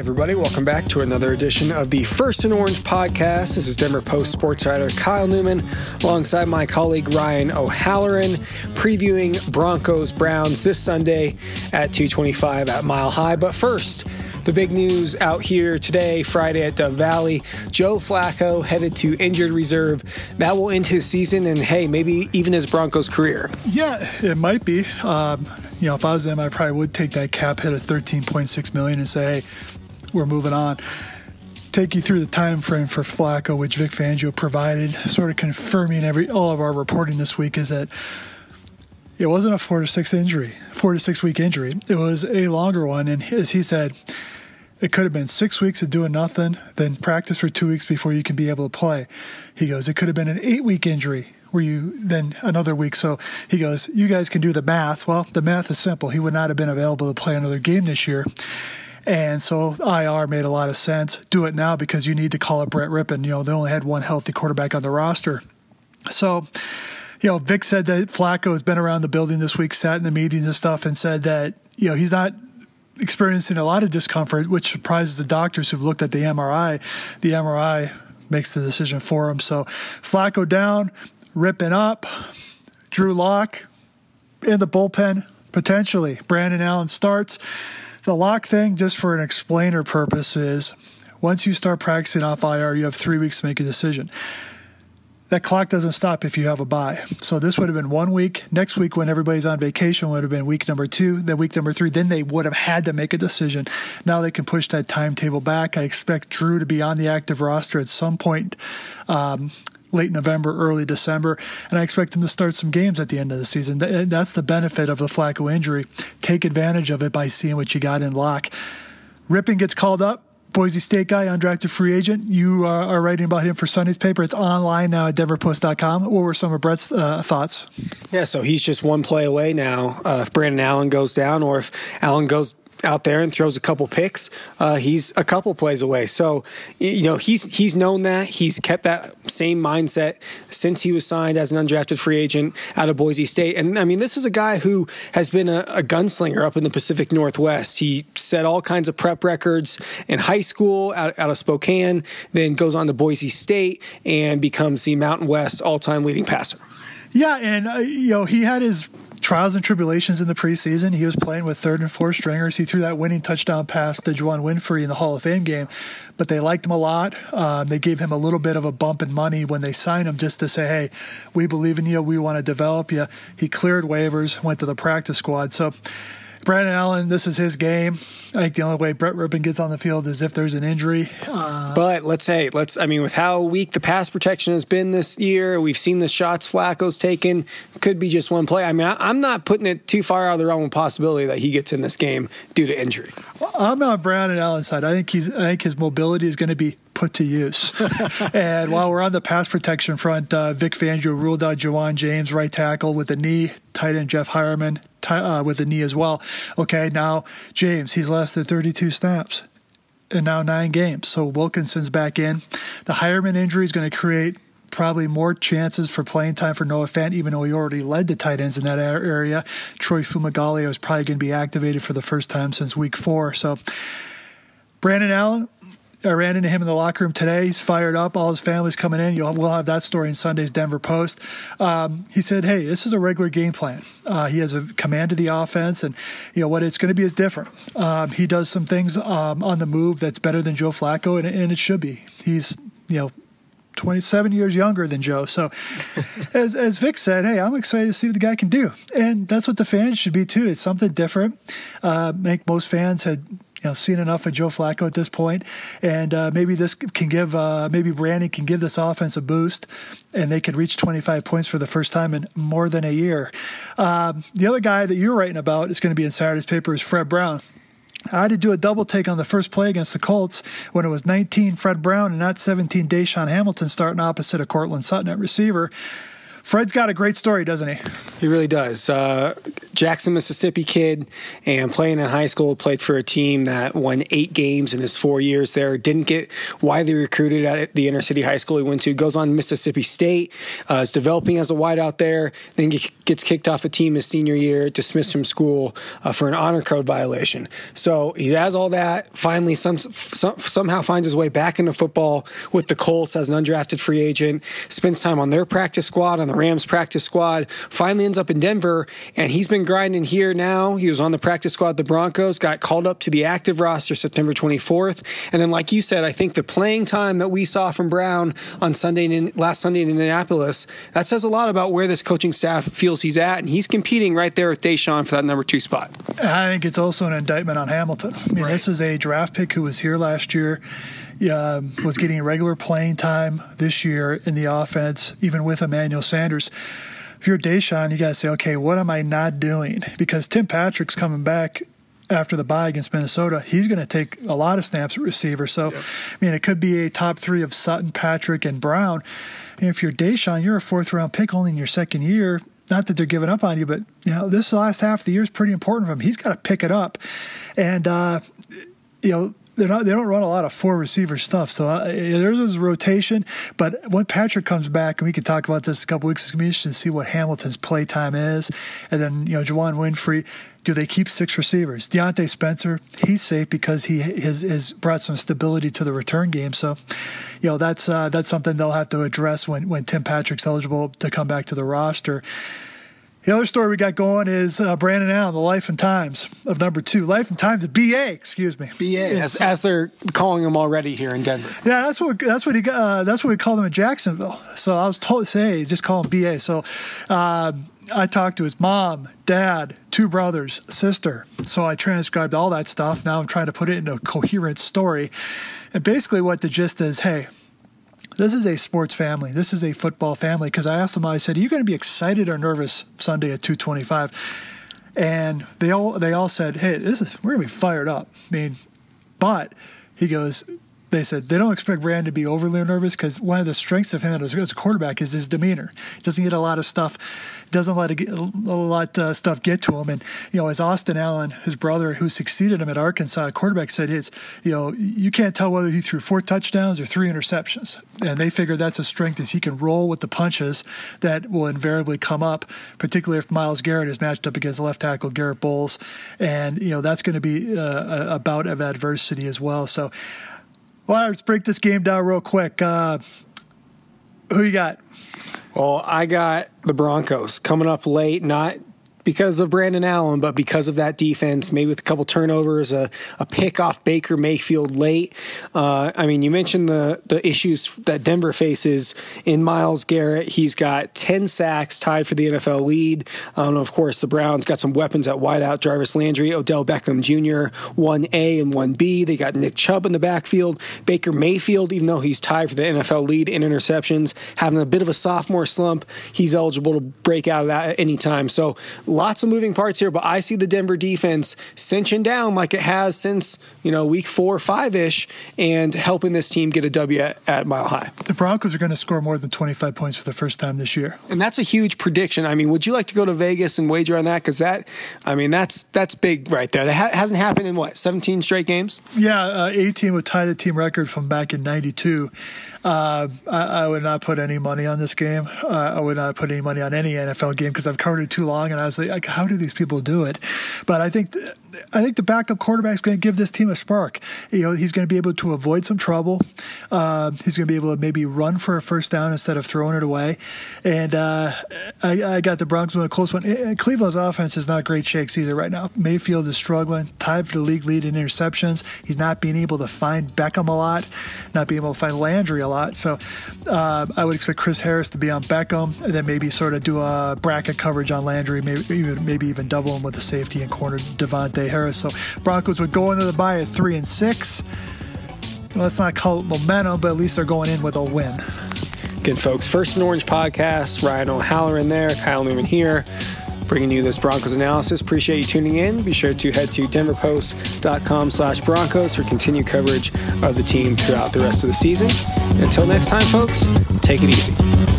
everybody. Welcome back to another edition of the First and Orange podcast. This is Denver Post sports writer Kyle Newman alongside my colleague Ryan O'Halloran previewing Broncos Browns this Sunday at 225 at Mile High. But first, the big news out here today, Friday at Dove Valley, Joe Flacco headed to injured reserve. That will end his season and, hey, maybe even his Broncos career. Yeah, it might be. Um, you know, if I was them, I probably would take that cap hit of 13.6 million and say, hey, we're moving on. Take you through the time frame for Flacco, which Vic Fangio provided, sort of confirming every all of our reporting this week is that it wasn't a four to six injury, four to six week injury. It was a longer one, and as he said, it could have been six weeks of doing nothing, then practice for two weeks before you can be able to play. He goes, it could have been an eight week injury where you then another week. So he goes, you guys can do the math. Well, the math is simple. He would not have been available to play another game this year. And so IR made a lot of sense. Do it now because you need to call up Brett Rypien. You know, they only had one healthy quarterback on the roster. So, you know, Vic said that Flacco has been around the building this week, sat in the meetings and stuff, and said that, you know, he's not experiencing a lot of discomfort, which surprises the doctors who've looked at the MRI. The MRI makes the decision for him. So Flacco down, Rypien up, Drew Lock in the bullpen, potentially. Brandon Allen starts. The lock thing, just for an explainer purpose, is once you start practicing off IR, you have three weeks to make a decision. That clock doesn't stop if you have a bye. So this would have been one week. Next week, when everybody's on vacation, would have been week number two. Then week number three. Then they would have had to make a decision. Now they can push that timetable back. I expect Drew to be on the active roster at some point um, late November, early December, and I expect him to start some games at the end of the season. That's the benefit of the Flacco injury. Take advantage of it by seeing what you got in lock. Rypien gets called up. Boise State guy, undrafted free agent. You uh, are writing about him for Sunday's paper. It's online now at denverpost.com. What were some of Brett's uh, thoughts? Yeah, so he's just one play away now. Uh, if Brandon Allen goes down or if Allen goes out there and throws a couple picks, uh, he's a couple plays away. So, you know, he's he's known that. He's kept that same mindset since he was signed as an undrafted free agent out of Boise State. And I mean, this is a guy who has been a, a gunslinger up in the Pacific Northwest. He set all kinds of prep records in high school out, out of Spokane, then goes on to Boise State and becomes the Mountain West all-time leading passer. Yeah, and uh, you know he had his trials and tribulations in the preseason. He was playing with third and fourth stringers. He threw that winning touchdown pass to Juwann Winfree in the Hall of Fame game, but they liked him a lot. Um, they gave him a little bit of a bump in money when they signed him just to say, hey, we believe in you. We want to develop you. He cleared waivers, went to the practice squad. So Brandon Allen, this is his game. I think the only way Brett Rypien gets on the field is if there's an injury. Uh, but let's say, let's. I mean, with how weak the pass protection has been this year, we've seen the shots Flacco's taken. Could be just one play. I mean, I, am not putting it too far out of the realm of possibility that he gets in this game due to injury. Well, I'm on Brandon Allen's side. I think he's. I think his mobility is going to be put to use. and while we're on the pass protection front, uh, Vic Fangio ruled out Ja'Wuan James, right tackle, with a knee. Tight end Jeff Heuerman uh, with a knee as well. Okay, now James, he's lasted 32 snaps and now nine games. So Wilkinson's back in. The Heuerman injury is going to create probably more chances for playing time for Noah Fant, even though he already led the tight ends in that area. Troy Fumagalli is probably going to be activated for the first time since week four. So Brandon Allen, I ran into him in the locker room today. He's fired up. All his family's coming in. You'll, we'll have that story in Sunday's Denver Post. Um, he said, "Hey, this is a regular game plan. Uh, he has a command of the offense, and you know what it's going to be is different. Um, he does some things um, on the move that's better than Joe Flacco, and, and it should be. He's you know 27 years younger than Joe. So, as, as Vic said, hey, I'm excited to see what the guy can do. And that's what the fans should be too. It's something different. Uh, make most fans had you know seen enough of Joe Flacco at this point, and uh, maybe this can give uh, maybe Brandon can give this offense a boost, and they could reach 25 points for the first time in more than a year. Um, the other guy that you're writing about is going to be in Saturday's paper is Fred Brown. I had to do a double take on the first play against the Colts when it was 19 Fred Brown and not 17 DaeSean Hamilton starting opposite of Courtland Sutton at receiver. Fred's got a great story, doesn't he? He really does. Uh, Jackson, Mississippi kid, and playing in high school, played for a team that won eight games in his four years there. Didn't get widely recruited at the inner city high school he went to. Goes on Mississippi State, uh, is developing as a wideout there. Then gets kicked off a team his senior year, dismissed from school uh, for an honor code violation. So he has all that. Finally, some, some, somehow finds his way back into football with the Colts as an undrafted free agent. Spends time on their practice squad on the Rams practice squad, finally ends up in Denver, and he's been grinding here now. He was on the practice squad, the Broncos, got called up to the active roster September 24th. And then, like you said, I think the playing time that we saw from Brown on Sunday in, last Sunday in Indianapolis, that says a lot about where this coaching staff feels he's at, and he's competing right there with DaeSean for that number two spot. I think it's also an indictment on Hamilton. I mean, right. this is a draft pick who was here last year uh, was getting regular playing time this year in the offense, even with Emmanuel Sanders. If you're DaeSean, you got to say, okay, what am I not doing? Because Tim Patrick's coming back after the bye against Minnesota, he's going to take a lot of snaps at receiver. So, yep. I mean, it could be a top three of Sutton, Patrick, and Brown. And if you're DaeSean, you're a fourth round pick only in your second year. Not that they're giving up on you, but you know this last half of the year is pretty important for him. He's got to pick it up, and uh, you know they're not they don't run a lot of four receiver stuff. So uh, there's this rotation. But when Patrick comes back, and we can talk about this a couple weeks, we should see what Hamilton's play time is, and then you know Juwann Winfree. Do they keep six receivers? Diontae Spencer, he's safe because he has, has brought some stability to the return game. So, you know, that's uh, that's something they'll have to address when when Tim Patrick's eligible to come back to the roster. The other story we got going is uh, Brandon Allen, the life and times of number two. Life and times of BA, excuse me. BA, as, as they're calling him already here in Denver. Yeah, that's what that's what he uh, that's what we called him in Jacksonville. So I was told to say just call him BA. So uh, I talked to his mom, dad, two brothers, sister. So I transcribed all that stuff. Now I'm trying to put it into a coherent story. And basically, what the gist is, hey this is a sports family. This is a football family. Because I asked them, I said, "Are you going to be excited or nervous Sunday at 225?" And they all they all said, "Hey, this is we're going to be fired up." I mean, but he goes, they said they don't expect Brand to be overly nervous because one of the strengths of him as, a quarterback is his demeanor. He doesn't get a lot of stuff, doesn't let a, a lot of uh, stuff get to him. And you know, as Austin Allen, his brother who succeeded him at Arkansas, quarterback said, "It's you know you can't tell whether he threw four touchdowns or three interceptions." And they figure that's a strength is he can roll with the punches that will invariably come up, particularly if Myles Garrett is matched up against left tackle Garrett Bolles, and you know that's going to be uh, a bout of adversity as well. So. Well, let's break this game down real quick. Uh, who you got? Well, I got the Broncos coming up late, not because of Brandon Allen, but because of that defense, maybe with a couple turnovers, a, a pick off Baker Mayfield late. Uh, I mean, you mentioned the, the issues that Denver faces in Myles Garrett. He's got 10 sacks, tied for the NFL lead. Um, of course, the Browns got some weapons at wideout Jarvis Landry, Odell Beckham Jr., 1A and 1B. They got Nick Chubb in the backfield. Baker Mayfield, even though he's tied for the NFL lead in interceptions, having a bit of a sophomore slump, he's eligible to break out of that at any time. So, lots of moving parts here, but I see the Denver defense cinching down like it has since, you know, week four, or five ish, and helping this team get a W at, at Mile High. The Broncos are going to score more than 25 points for the first time this year. And that's a huge prediction. I mean, would you like to go to Vegas and wager on that? Because that, I mean, that's that's big right there. That ha- hasn't happened in what, 17 straight games? Yeah, uh, 18 would tie the team record from back in 92. Uh, I, I, would not put any money on this game. Uh, I would not put any money on any NFL game because I've covered it too long, and I was like, how do these people do it? But I think th- I think the backup quarterback is going to give this team a spark. You know, he's going to be able to avoid some trouble. Uh, he's going to be able to maybe run for a first down instead of throwing it away. And uh, I, I, got the Broncos in a close one. And Cleveland's offense is not great shakes either right now. Mayfield is struggling, tied for the league lead in interceptions. He's not being able to find Beckham a lot, not being able to find Landry a lot. So uh, I would expect Chris Harris to be on Beckham, and then maybe sort of do a bracket coverage on Landry, maybe even maybe even double him with the safety and corner Harris. So Broncos would go into the bye at three and six. Let's not call it momentum, but at least they're going in with a win. Good folks. First and Orange podcast. Ryan O'Halloran there, Kyle Newman here, bringing you this Broncos analysis. Appreciate you tuning in. Be sure to head to denverpost.com slash Broncos for continued coverage of the team throughout the rest of the season. Until next time, folks, take it easy.